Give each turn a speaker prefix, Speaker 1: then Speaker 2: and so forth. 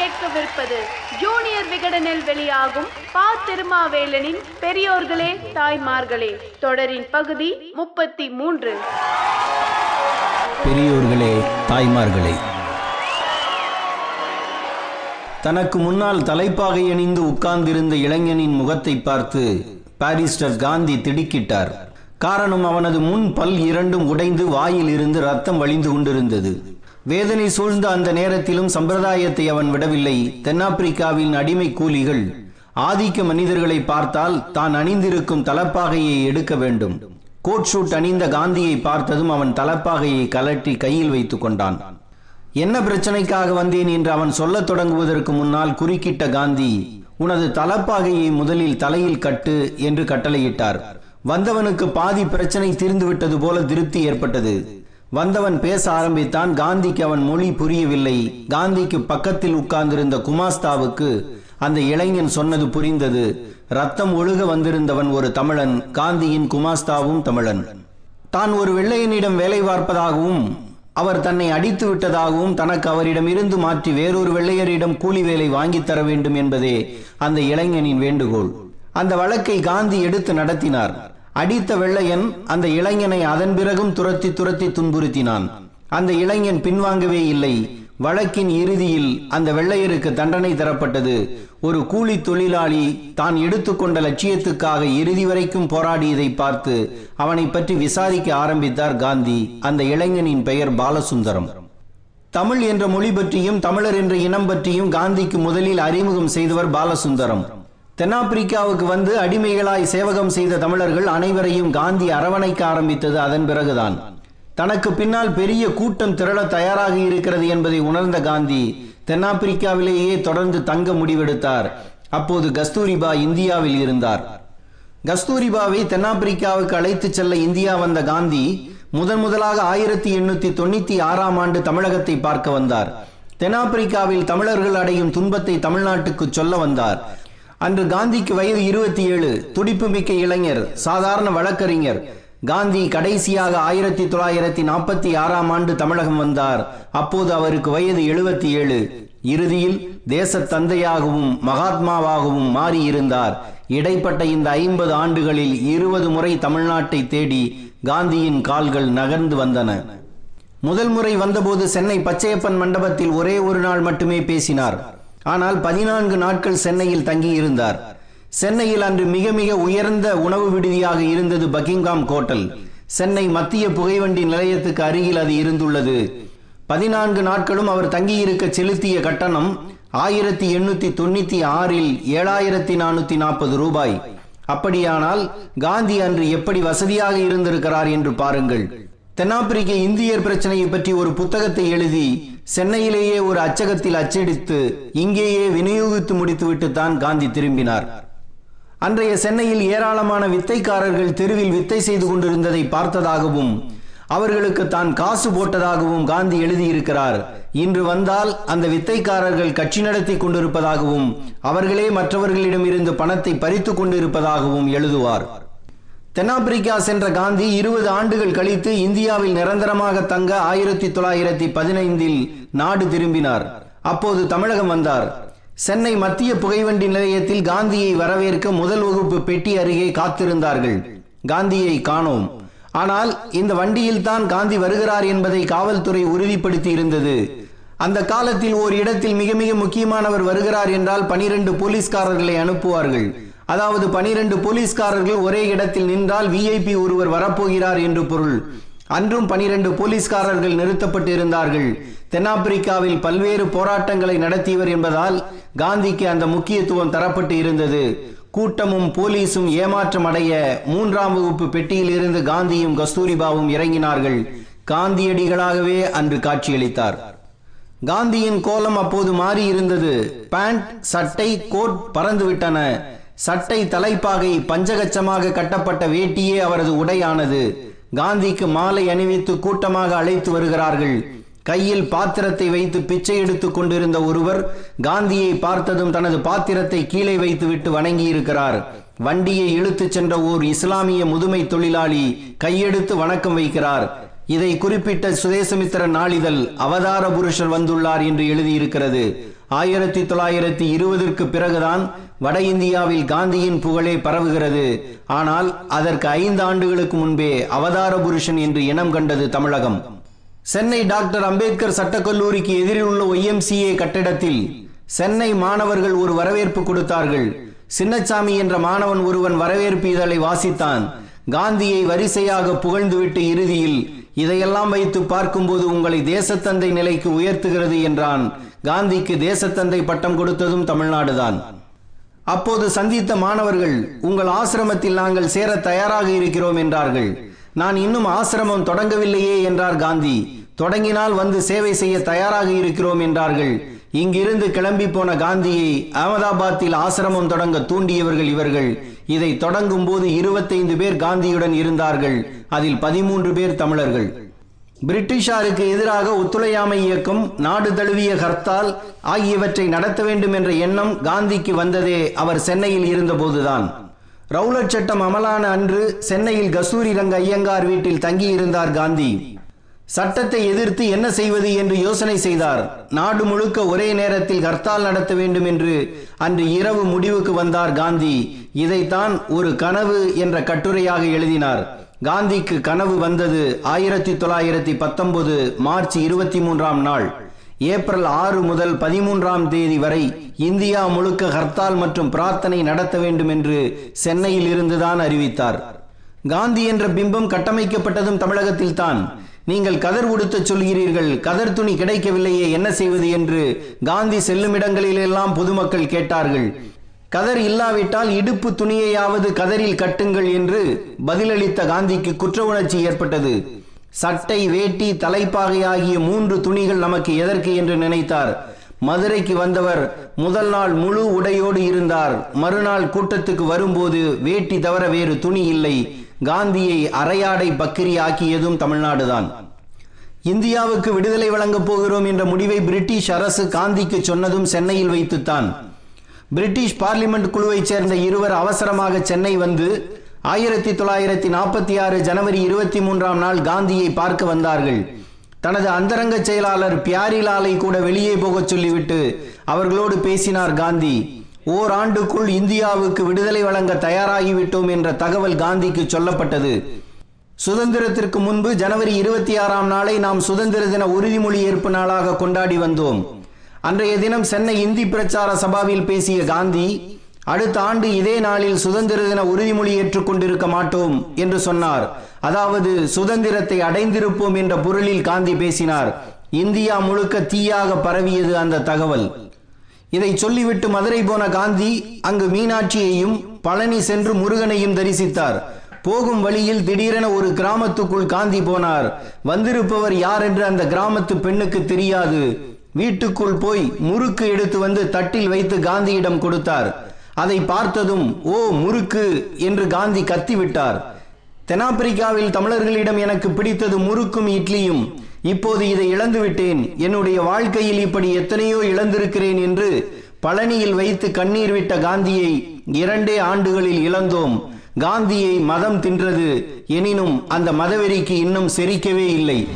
Speaker 1: கேட்கவிருப்பது ஜூனியர் விகடனில் வெளியாகும் பா திருமாவேலனின் பெரியோர்களே தாய்மார்களே. தொடரின் பகுதி முப்பத்தி மூன்று.
Speaker 2: பெரியோர்களே தாய்மார்களே. தனக்கு முன்னால் தலைப்பாகை அணிந்து உட்கார்ந்திருந்த இளைஞனின் முகத்தை பார்த்து பாரிஸ்டர் காந்தி திடுக்கிட்டார். காரணம் அவனது முன் பல் இரண்டும் உடைந்து வாயில் இருந்து ரத்தம் வழிந்து கொண்டிருந்தது. வேதனை சூழ்ந்த அந்த நேரத்திலும் சம்பிரதாயத்தை அவன் விடவில்லை. தென்னாப்பிரிக்காவின் அடிமை கூலிகள் ஆதிக்க மனிதர்களை பார்த்தால் தான் அணிந்திருக்கும் தலப்பாகையை எடுக்க வேண்டும். கோட் ஷூட் அணிந்த காந்தியை பார்த்ததும் அவன் தலப்பாகையை கலட்டி கையில் வைத்துக் கொண்டான். என்ன பிரச்சனைக்காக வந்தேன்? என்று அவன் சொல்லத் தொடங்குவதற்கு முன்னால் குறுக்கிட்ட காந்தி உனது தலப்பாகையை முதலில் தலையில் கட்டு என்று கட்டளையிட்டார். வந்தவனுக்கு பாதி பிரச்சனை தீர்ந்துவிட்டது போல திருப்தி ஏற்பட்டது. வந்தவன் பேச ஆரம்பித்தான் காந்திக்கு அவன் மொழி புரியவில்லை. காந்திக்கு பக்கத்தில் உட்கார்ந்திருந்த குமாஸ்தாவுக்கு அந்த இளைஞன் சொன்னது புரிந்தது. ரத்தம் ஒழுக வந்திருந்தவன் ஒரு தமிழன் காந்தியின் குமாஸ்தாவும் தமிழன். தான் ஒரு வெள்ளையனிடம் வேலை பார்ப்பதாகவும் அவர் தன்னை அடித்து விட்டதாகவும் தனக்கு அவரிடம் இருந்து மாற்றி வேறொரு வெள்ளையரிடம் கூலி வேலை வாங்கித் தர வேண்டும் என்பதே அந்த இளைஞனின் வேண்டுகோள். அந்த வழக்கை காந்தி எடுத்து நடத்தினார். அடித்த வெள்ளையன் அந்த இளைஞனை அதன் பிறகும் துரத்தி துரத்தி துன்புறுத்தினான். அந்த இளைஞன் பின்வாங்கவே இல்லை. வழக்கின் இறுதியில் அந்த வெள்ளையருக்கு தண்டனை தரப்பட்டது. ஒரு கூலி தொழிலாளி தான் எடுத்துக்கொண்ட லட்சியத்துக்காக இறுதி வரைக்கும் போராடியதை பார்த்து அவனை பற்றி விசாரிக்க ஆரம்பித்தார் காந்தி. அந்த இளைஞனின் பெயர் பாலசுந்தரம். தமிழ் என்ற மொழி பற்றியும் தமிழர் என்ற இனம் பற்றியும் காந்திக்கு முதலில் அறிமுகம் செய்தவர் பாலசுந்தரம். தென்னாப்பிரிக்காவுக்கு வந்து அடிமைகளாய் சேவகம் செய்த தமிழர்கள் அனைவரையும் காந்தி அரவணைக்க ஆரம்பித்தது அதன் பிறகுதான். தனக்கு பின்னால் பெரிய கூட்டம் திரள தயாராக இருக்கிறது என்பதை உணர்ந்த காந்தி தென்னாப்பிரிக்காவிலேயே தொடர்ந்து தங்க முடிவெடுத்தார். அப்போது கஸ்தூரிபா இந்தியாவில் இருந்தார். கஸ்தூரிபாவை தென்னாப்பிரிக்காவுக்கு அழைத்துச் செல்ல இந்தியா வந்த காந்தி முதன் முதலாக ஆயிரத்தி எண்ணூத்தி தொண்ணூத்தி ஆறாம் ஆண்டு தமிழகத்தை பார்க்க வந்தார். தென்னாப்பிரிக்காவில் தமிழர்கள் அடையும் துன்பத்தை தமிழ்நாட்டுக்கு சொல்ல வந்தார். அன்று காந்திக்கு வயது இருபத்தி ஏழு. துடிப்பு மிக்க இளைஞர் சாதாரண வழக்கறிஞர். காந்தி கடைசியாக ஆயிரத்தி தொள்ளாயிரத்தி நாற்பத்தி ஆறாம் ஆண்டு தமிழகம் வந்தார். அப்போது அவருக்கு வயது எழுபத்தி ஏழு. இறுதியில் தேச தந்தையாகவும் மகாத்மாவாகவும் மாறியிருந்தார். இடைப்பட்ட இந்த ஐம்பது ஆண்டுகளில் இருபது முறை தமிழ்நாட்டை தேடி காந்தியின் கால்கள் நகர்ந்து வந்தன. முதல் முறை வந்தபோது சென்னை பச்சையப்பன் மண்டபத்தில் ஒரே ஒரு நாள் மட்டுமே பேசினார். ஆனால் பதினான்கு நாட்கள் சென்னையில் தங்கியிருந்தார். சென்னையில் அன்று மிக மிக உயர்ந்த உணவு விடுதியாக இருந்தது பக்கிங்காம் கோட்டல். சென்னை மத்திய புகைவண்டி நிலையத்துக்கு அருகில் அது இருந்துள்ளது. பதினான்கு நாட்களும் அவர் தங்கியிருக்க செலுத்திய கட்டணம் ஆயிரத்தி எண்ணூத்தி தொண்ணூத்தி ஆறில் ஏழாயிரத்தி நானூத்தி நாற்பது ரூபாய். அப்படியானால் காந்தி அன்று எப்படி வசதியாக இருந்திருக்கிறார் என்று பாருங்கள். தென்னாப்பிரிக்க இந்தியர் பிரச்சனையை பற்றி ஒரு புத்தகத்தை எழுதி சென்னையிலேயே ஒரு அச்சகத்தில் அச்சடித்து இங்கேயே விநியோகித்து முடித்துவிட்டு தான் காந்தி திரும்பினார். அன்றைய சென்னையில் ஏராளமான வித்தைக்காரர்கள் தெருவில் வித்தை செய்து கொண்டிருந்ததை பார்த்ததாகவும் அவர்களுக்கு தான் காசு போட்டதாகவும் காந்தி எழுதியிருக்கிறார். இன்று வந்தால் அந்த வித்தைக்காரர்கள் கட்சி நடத்தி கொண்டிருப்பதாகவும் அவர்களே மற்றவர்களிடம் இருந்து பணத்தை பறித்து கொண்டிருப்பதாகவும் எழுதுவார். தென்னாப்பிரிக்கா சென்ற காந்தி இருபது ஆண்டுகள் கழித்து இந்தியாவில் நிரந்தரமாக தங்க ஆயிரத்தி தொள்ளாயிரத்தி பதினைந்தில் நாடு திரும்பினார். அப்போது தமிழகம் வந்தார். சென்னை மத்திய புகைவண்டி நிலையத்தில் காந்தியை வரவேற்க முதல் வகுப்பு பெட்டி அருகே காத்திருந்தார்கள். காந்தியை காணோம். ஆனால் இந்த வண்டியில் தான் காந்தி வருகிறார் என்பதை காவல்துறை உறுதிப்படுத்தி இருந்தது. அந்த காலத்தில் ஓர் இடத்தில் மிக மிக முக்கியமானவர் வருகிறார் என்றால் பனிரெண்டு போலீஸ்காரர்களை அனுப்புவார்கள். அதாவது பனிரெண்டு போலீஸ்காரர்கள் ஒரே இடத்தில் நின்றால் விஐபி ஒருவர் வரப்போகிறார் என்று பொருள். அன்றும் பனிரெண்டு போலீஸ்காரர்கள் நிறுத்தப்பட்டு இருந்தார்கள் தென்னாப்பிரிக்காவில் பல்வேறு போராட்டங்களை நடத்தியவர் என்பதால் காந்திக்கு அந்த முக்கியத்துவம் தரப்பட்டு இருந்தது. கூட்டமும் போலீஸும் ஏமாற்றம் அடைய மூன்றாம் வகுப்பு பெட்டியில் இருந்து காந்தியும் கஸ்தூரிபாவும் இறங்கினார்கள். காந்தியடிகளாகவே அன்று காட்சியளித்தார். காந்தியின் கோலம் அப்போது மாறி இருந்தது பேண்ட் சட்டை கோட் பறந்துவிட்டன. சட்டை தலைப்பாகை பஞ்சகச்சமாக கட்டப்பட்ட வேட்டியே அவரது உடையானது. காந்திக்கு மாலை அணிவித்து கூட்டமாக அழைத்து வருகிறார்கள். கையில் பாத்திரத்தை வைத்து பிச்சை எடுத்துக் கொண்டிருந்த ஒருவர் காந்தியை பார்த்ததும் தனது பாத்திரத்தை கீழே வைத்துவிட்டு வணங்கியிருக்கிறார். வண்டியை இழுத்துச் சென்ற ஓர் இஸ்லாமிய முதுமை தொழிலாளி கையெடுத்து வணக்கம் வைக்கிறார். இதை குறிப்பிட்ட சுதேசமித்திர நாளிதழ் அவதார புருஷர் வந்துள்ளார் என்று எழுதியிருக்கிறது. ஆயிரத்தி தொள்ளாயிரத்தி இருபதற்கு பிறகுதான் வட இந்தியாவில் காந்தியின் புகழே பரவுகிறது. ஆனால் அதற்கு ஐந்து ஆண்டுகளுக்கு முன்பே அவதார புருஷன் என்று இனம் கண்டது தமிழகம். சென்னை டாக்டர் அம்பேத்கர் சட்டக்கல்லூரிக்கு எதிரில் உள்ள ஒய்எம்சிஏ கட்டிடத்தில் சென்னை மாணவர்கள் ஒரு வரவேற்பு கொடுத்தார்கள். சின்னச்சாமி என்ற மாணவன் ஒருவன் வரவேற்பு இதழை வாசித்தான். காந்தியை வரிசையாக புகழ்ந்துவிட்டு இறுதியில் இதையெல்லாம் வைத்து பார்க்கும்போது உங்களை தேசத்தந்தை நிலைக்கு உயர்த்துகிறது என்றான். காந்திக்கு தேசத்தந்தை பட்டம் கொடுத்ததும் தமிழ்நாடுதான். அப்போது சந்தித்த மாணவர்கள் உங்கள் ஆசிரமத்தில் நாங்கள் சேர தயாராக இருக்கிறோம் என்றார்கள். நான் இன்னும் ஆசிரமம் தொடங்கவில்லையே என்றார் காந்தி. தொடங்கினால் வந்து சேவை செய்ய தயாராக இருக்கிறோம் என்றார்கள். இங்கிருந்து கிளம்பி போன காந்தியை அகமதாபாத்தில் ஆசிரமம் தொடங்க தூண்டியவர்கள் இவர்கள். இதை தொடங்கும் போது இருபத்தைந்து பேர் காந்தியுடன் இருந்தார்கள். அதில் பதிமூன்று பேர் தமிழர்கள். பிரிட்டிஷாருக்கு எதிராக ஒத்துழையாமை இயக்கம் நாடு தழுவிய ஹர்த்தால் ஆகியவற்றை நடத்த வேண்டும் என்ற எண்ணம் காந்திக்கு வந்ததே அவர் சென்னையில் இருந்தபோதுதான். ரவுலட் சட்டம் அமலான அன்று சென்னையில் கஸ்தூரி ரங்க ஐயங்கார் வீட்டில் தங்கியிருந்தார் காந்தி. சட்டத்தை எதிர்த்து என்ன செய்வது என்று யோசனை செய்தார். நாடு முழுக்க ஒரே நேரத்தில் ஹர்த்தால் நடத்த வேண்டும் என்று அன்று இரவு முடிவுக்கு வந்தார் காந்தி. இதைத்தான் ஒரு கனவு என்ற கட்டுரையாக எழுதினார். காந்திக்கு கனவு வந்தது ஆயிரத்தி தொள்ளாயிரத்தி பத்தொன்பது மார்ச் இருபத்தி மூன்றாம் நாள். ஏப்ரல் ஆறு முதல் பதிமூன்றாம் தேதி வரை இந்தியா முழுக்க ஹர்த்தால் மற்றும் பிரார்த்தனை நடத்த வேண்டும் என்று சென்னையில் இருந்துதான் அறிவித்தார். காந்தி என்ற பிம்பம் கட்டமைக்கப்பட்டதும் தமிழகத்தில்தான். நீங்கள் கதர் உடுத்தச் சொல்கிறீர்கள். கதர் துணி கிடைக்கவில்லையே என்ன செய்வது என்று காந்தி செல்லும் இடங்களிலெல்லாம் பொதுமக்கள் கேட்டார்கள். கதர் இல்லாவிட்டால் இடுப்பு துணியையாவது கதரில் கட்டுங்கள் என்று பதிலளித்த காந்திக்கு குற்ற உணர்ச்சி ஏற்பட்டது. சட்டை வேட்டி தலைப்பாகை ஆகிய மூன்று துணிகள் நமக்கு எதற்கு என்று நினைத்தார். மதுரைக்கு வந்தவர் முதல் நாள் முழு உடையோடு இருந்தார். மறுநாள் கூட்டத்துக்கு வரும்போது வேட்டி தவிர வேறு துணி இல்லை. காந்தியை அரையாடை பக்கிரி ஆக்கியதும் தமிழ்நாடுதான். இந்தியாவுக்கு விடுதலை வழங்கப் போகிறோம் என்ற முடிவை பிரிட்டிஷ் அரசு காந்திக்கு சொன்னதும் சென்னையில் வைத்துத்தான். பிரிட்டிஷ் பார்லிமெண்ட் குழுவைச் சேர்ந்த இருவர் அவசரமாக சென்னை வந்து ஆயிரத்தி தொள்ளாயிரத்தி நாற்பத்தி ஆறு ஜனவரி இருபத்தி மூன்றாம் நாள் காந்தியை பார்க்க வந்தார்கள். தனது அந்தரங்க செயலாளர் பியாரிலாலை கூட வெளியே போகச் சொல்லிவிட்டு அவர்களோடு பேசினார் காந்தி. ஓராண்டுக்குள் இந்தியாவுக்கு விடுதலை வழங்க தயாராகிவிட்டோம் என்ற தகவல் காந்திக்கு சொல்லப்பட்டது. சுதந்திரத்திற்கு முன்பு ஜனவரி இருபத்தி ஆறாம் நாளை நாம் சுதந்திர தின உறுதிமொழி ஏற்பு நாளாக கொண்டாடி வந்தோம். அன்றைய தினம் சென்னை இந்தி பிரச்சார சபாவில் பேசிய காந்தி அடுத்த ஆண்டு இதே நாளில் சுதந்திர தின உறுதிமொழி ஏற்றுக்கொண்டிருக்க மாட்டோம் என்று சொன்னார். அதாவது சுதந்திரத்தை அடைந்திருப்போம் என்ற பொருளில் காந்தி பேசினார். இந்தியா முழுக்க தீயாக பரவியது அந்த தகவல். இதை சொல்லிவிட்டு மதுரை போன காந்தி அங்கு மீனாட்சியையும் பழனி சென்று முருகனையும் தரிசித்தார். போகும் வழியில் திடீரென ஒரு கிராமத்துக்குள் காந்தி போனார். வந்திருப்பவர் யார் என்று அந்த கிராமத்து பெண்ணுக்கு தெரியாது. வீட்டுக்குள் போய் முறுக்கு எடுத்து வந்து தட்டில் வைத்து காந்தியிடம் கொடுத்தார். அதை பார்த்ததும் ஓ முறுக்கு என்று காந்தி கத்திவிட்டார். தென்னாப்பிரிக்காவில் தமிழர்களிடம் எனக்கு பிடித்தது முறுக்கும் இட்லியும். இப்போது இதை இழந்துவிட்டேன். என்னுடைய வாழ்க்கையில் இப்படி எத்தனையோ இழந்திருக்கிறேன் என்று பழனியில் வைத்து கண்ணீர் விட்ட காந்தியை இரண்டே ஆண்டுகளில் இழந்தோம். காந்தியை மதம் தின்றது. எனினும் அந்த மதவெறிக்கு இன்னும் செரிக்கவே இல்லை.